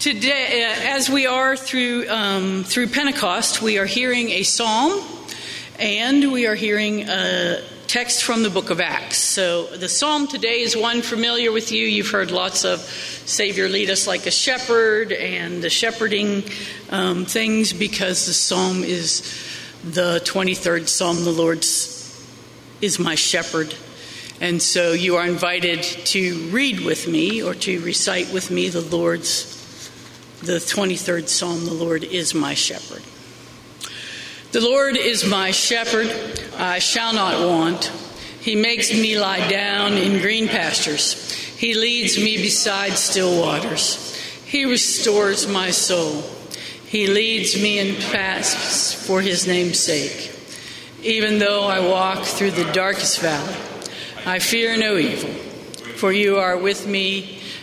Today, uh, as we are through um, through Pentecost, we are hearing a psalm, and we are hearing a text from the Book of Acts. So the psalm today is one familiar with you. You've heard lots of "Savior, lead us like a shepherd" and the shepherding um, things, because the psalm is the 23rd psalm. The Lord's is my shepherd. And so you are invited to read with me or to recite with me the Lord's the 23rd Psalm, The Lord is my shepherd. The Lord is my shepherd, I shall not want. He makes me lie down in green pastures. He leads me beside still waters. He restores my soul. He leads me in paths for his name's sake. Even though I walk through the darkest valley, I fear no evil, for you are with me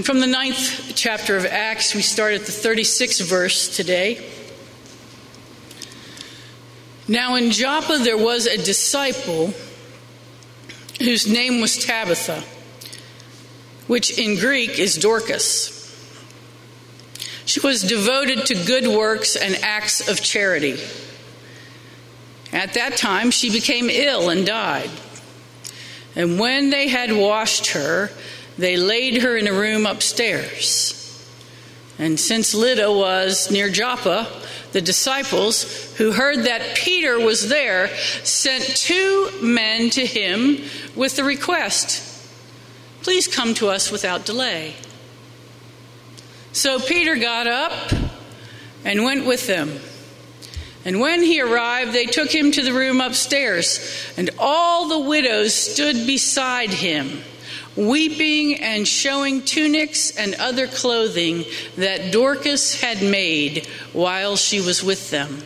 And from the ninth chapter of Acts, we start at the 36th verse today. Now in Joppa there was a disciple whose name was Tabitha, which in Greek is Dorcas. She was devoted to good works and acts of charity. At that time, she became ill and died. And when they had washed her, they laid her in a room upstairs. And since Lydda was near Joppa, the disciples who heard that Peter was there sent two men to him with the request Please come to us without delay. So Peter got up and went with them. And when he arrived, they took him to the room upstairs, and all the widows stood beside him weeping and showing tunics and other clothing that Dorcas had made while she was with them.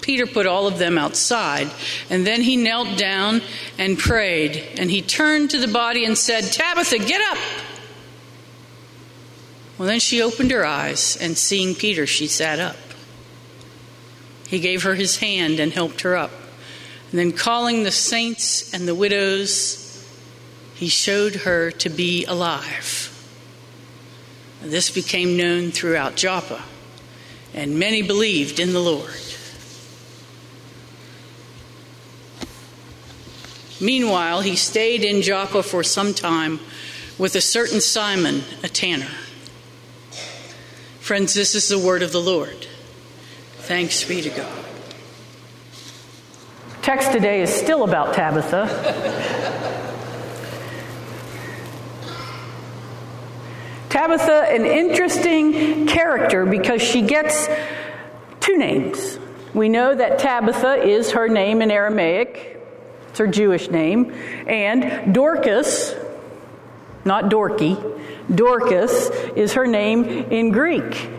Peter put all of them outside, and then he knelt down and prayed. And he turned to the body and said, Tabitha, get up. Well, then she opened her eyes, and seeing Peter, she sat up. He gave her his hand and helped her up. And then, calling the saints and the widows, he showed her to be alive. This became known throughout Joppa, and many believed in the Lord. Meanwhile, he stayed in Joppa for some time with a certain Simon, a tanner. Friends, this is the word of the Lord. Thanks be to God. Text today is still about Tabitha. Tabitha, an interesting character because she gets two names. We know that Tabitha is her name in Aramaic, it's her Jewish name, and Dorcas, not Dorky, Dorcas is her name in Greek.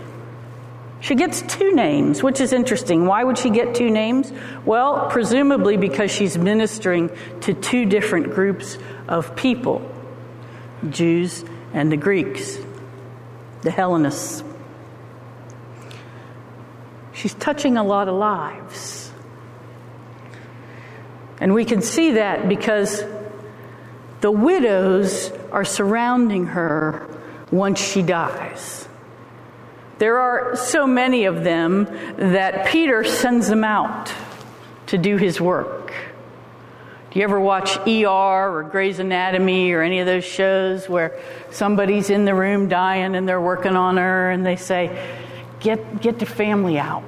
She gets two names, which is interesting. Why would she get two names? Well, presumably because she's ministering to two different groups of people Jews and the Greeks, the Hellenists. She's touching a lot of lives. And we can see that because the widows are surrounding her once she dies. There are so many of them that Peter sends them out to do his work. Do you ever watch ER or Grey's Anatomy or any of those shows where somebody's in the room dying and they're working on her and they say, Get, get the family out?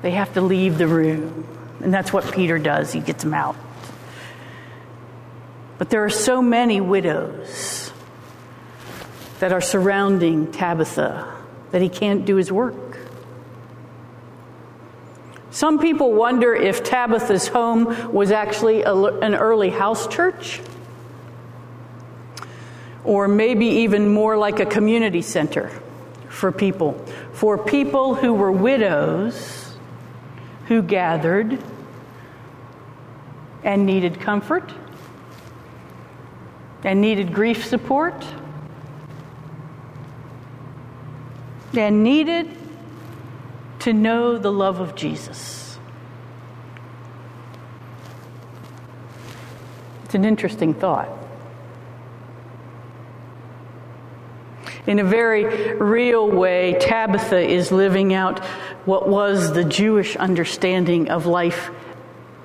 They have to leave the room. And that's what Peter does, he gets them out. But there are so many widows that are surrounding Tabitha that he can't do his work. Some people wonder if Tabitha's home was actually a, an early house church, or maybe even more like a community center for people, for people who were widows who gathered and needed comfort and needed grief support and needed to know the love of Jesus. It's an interesting thought. In a very real way, Tabitha is living out what was the Jewish understanding of life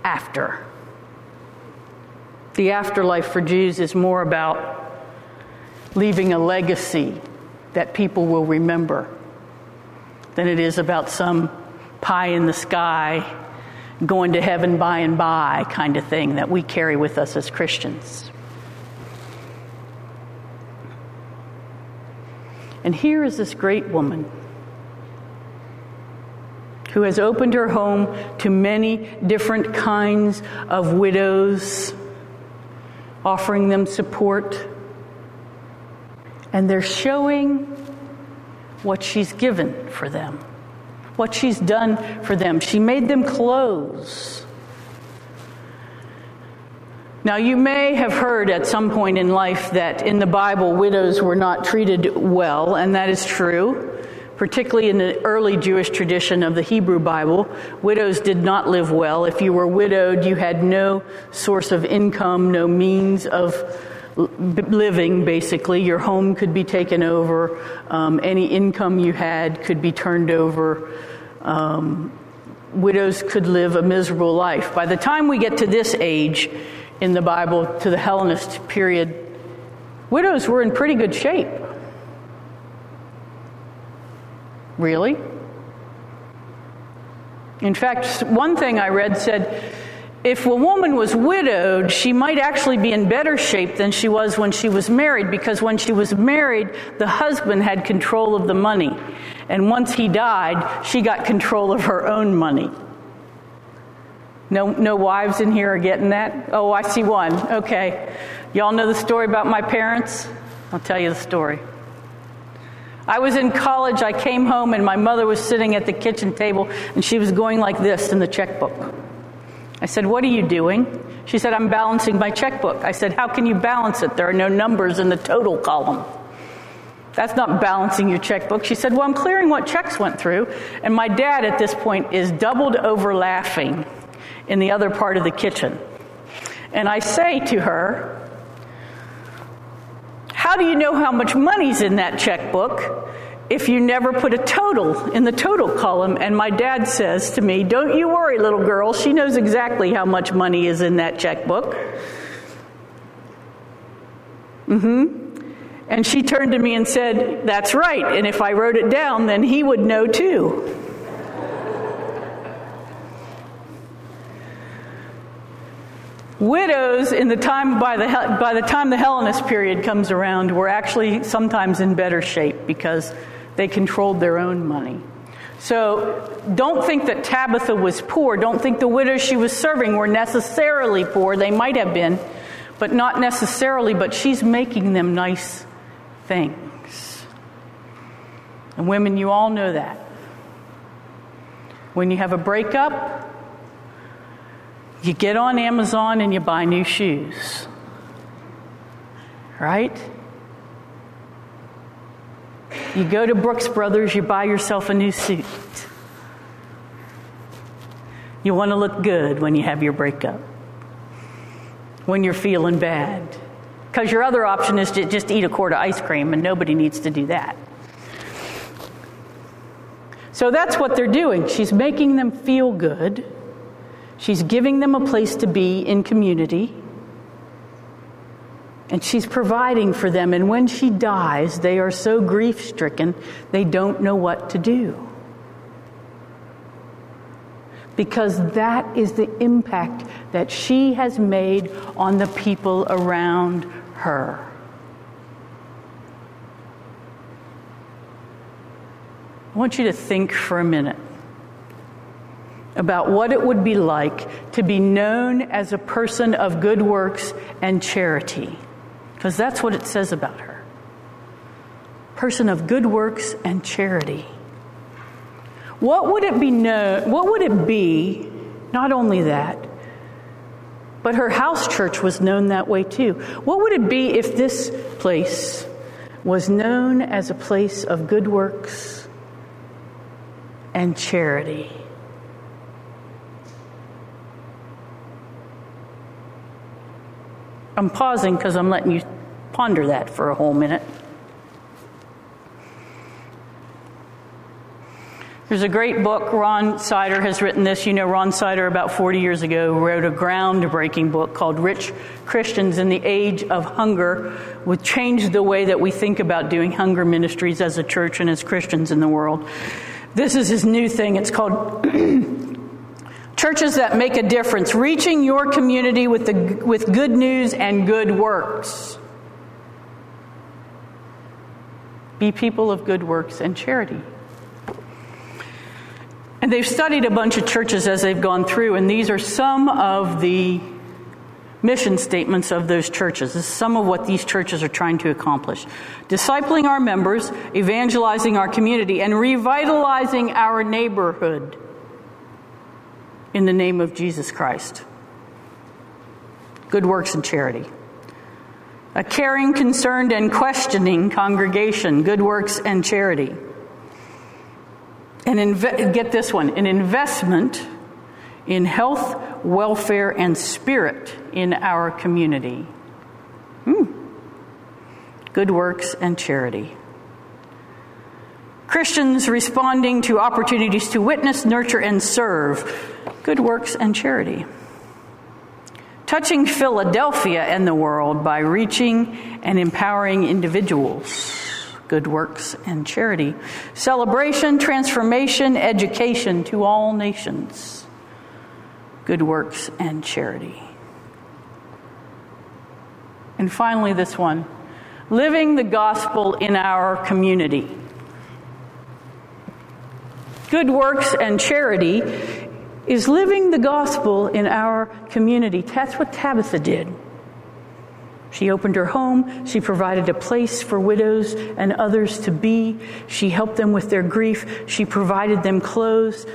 after. The afterlife for Jews is more about leaving a legacy that people will remember than it is about some pie in the sky, going to heaven by and by kind of thing that we carry with us as Christians. And here is this great woman who has opened her home to many different kinds of widows offering them support. And they're showing what she's given for them, what she's done for them. She made them clothes. Now, you may have heard at some point in life that in the Bible, widows were not treated well, and that is true particularly in the early Jewish tradition of the Hebrew Bible, widows did not live well. If you were widowed, you had no source of income, no means of living, basically. Your home could be taken over, um, any income you had could be turned over. Um, widows could live a miserable life. By the time we get to this age in the Bible, to the Hellenist period, widows were in pretty good shape. Really? In fact, one thing I read said if a woman was widowed, she might actually be in better shape than she was when she was married because when she was married, the husband had control of the money. And once he died, she got control of her own money. No, no wives in here are getting that? Oh, I see one. Okay. Y'all know the story about my parents? I'll tell you the story. I was in college, I came home, and my mother was sitting at the kitchen table, and she was going like this in the checkbook. I said, What are you doing? She said, I'm balancing my checkbook. I said, How can you balance it? There are no numbers in the total column. That's not balancing your checkbook. She said, Well, I'm clearing what checks went through. And my dad at this point is doubled over laughing in the other part of the kitchen. And I say to her, How do you know how much money's in that checkbook if you never put a total in the total column? And my dad says to me, Don't you worry, little girl. She knows exactly how much money is in that checkbook. Mm hmm. And she turned to me and said, That's right. And if I wrote it down, then he would know too. Widows, in the time by the by the time the Hellenist period comes around, were actually sometimes in better shape because they controlled their own money. So don't think that Tabitha was poor. Don't think the widows she was serving were necessarily poor. They might have been, but not necessarily. But she's making them nice things. And women, you all know that. When you have a breakup, you get on Amazon and you buy new shoes. Right? You go to Brooks Brothers, you buy yourself a new suit. You want to look good when you have your breakup, when you're feeling bad. Because your other option is to just eat a quart of ice cream, and nobody needs to do that. So that's what they're doing. She's making them feel good. She's giving them a place to be in community. And she's providing for them. And when she dies, they are so grief stricken, they don't know what to do. Because that is the impact that she has made on the people around her. I want you to think for a minute about what it would be like to be known as a person of good works and charity, because that's what it says about her. Person of good works and charity. What would it be what would it be, not only that, but her house church was known that way too. What would it be if this place was known as a place of good works and charity? I'm pausing because I'm letting you ponder that for a whole minute. There's a great book. Ron Sider has written this. You know, Ron Sider, about 40 years ago, wrote a groundbreaking book called Rich Christians in the Age of Hunger, which changed the way that we think about doing hunger ministries as a church and as Christians in the world. This is his new thing. It's called Churches That Make a Difference, reaching your community with, the, with good news and good works. Be people of good works and charity. And they've studied a bunch of churches as they've gone through, and these are some of the mission statements of those churches. This is some of what these churches are trying to accomplish discipling our members, evangelizing our community, and revitalizing our neighborhood in the name of Jesus Christ. Good works and charity. A caring, concerned, and questioning congregation. Good works and charity And inve- get this one an investment in health, welfare, and spirit in our community. Hmm. Good works and charity. Christians responding to opportunities to witness, nurture, and serve. Good works and charity. Touching Philadelphia and the world by reaching and empowering individuals good works, and charity. Celebration, transformation, education to all nations. Good works and charity. And finally, this one living the gospel in our community. Good works and charity is living the gospel in our community. That's what Tabitha did. She opened her home. She provided a place for widows and others to be. She helped them with their grief. She provided them clothes.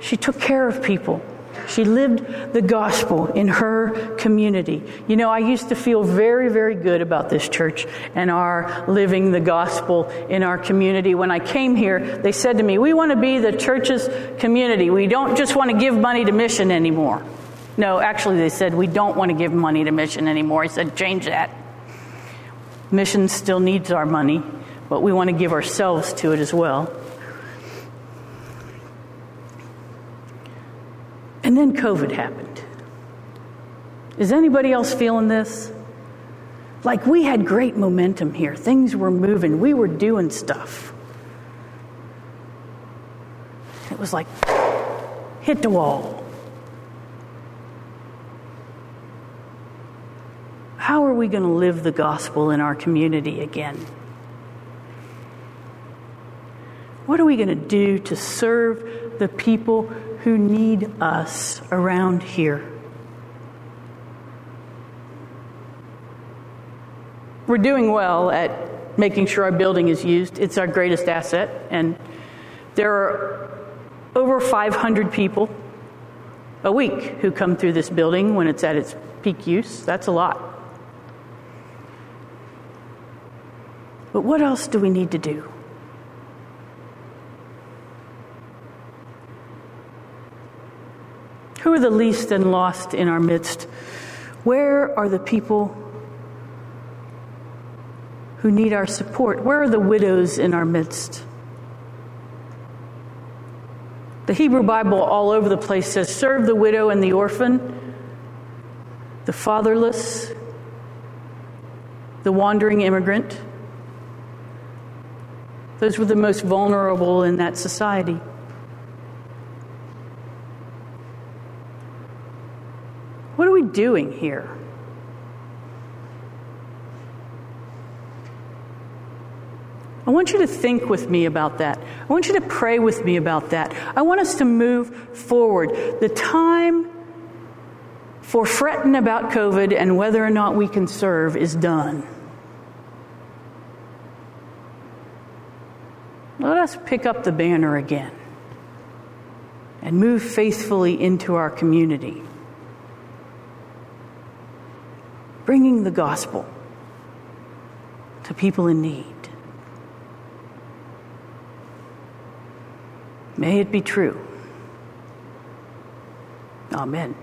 She took care of people. She lived the gospel in her community. You know, I used to feel very, very good about this church and our living the gospel in our community. When I came here, they said to me, We want to be the church's community. We don't just want to give money to mission anymore. No, actually, they said, We don't want to give money to mission anymore. I said, Change that. Mission still needs our money, but we want to give ourselves to it as well. And then COVID happened. Is anybody else feeling this? Like we had great momentum here. Things were moving. We were doing stuff. It was like hit the wall. How are we going to live the gospel in our community again? What are we going to do to serve the people who need us around here. We're doing well at making sure our building is used. It's our greatest asset, and there are over 500 people a week who come through this building when it's at its peak use. That's a lot. But what else do we need to do? Who are the least and lost in our midst? Where are the people who need our support? Where are the widows in our midst? The Hebrew Bible, all over the place, says, Serve the widow and the orphan, the fatherless, the wandering immigrant. Those were the most vulnerable in that society. What are we doing here? I want you to think with me about that. I want you to pray with me about that. I want us to move forward. The time for fretting about COVID and whether or not we can serve is done. Let us pick up the banner again and move faithfully into our community. Bringing the gospel to people in need. May it be true. Amen.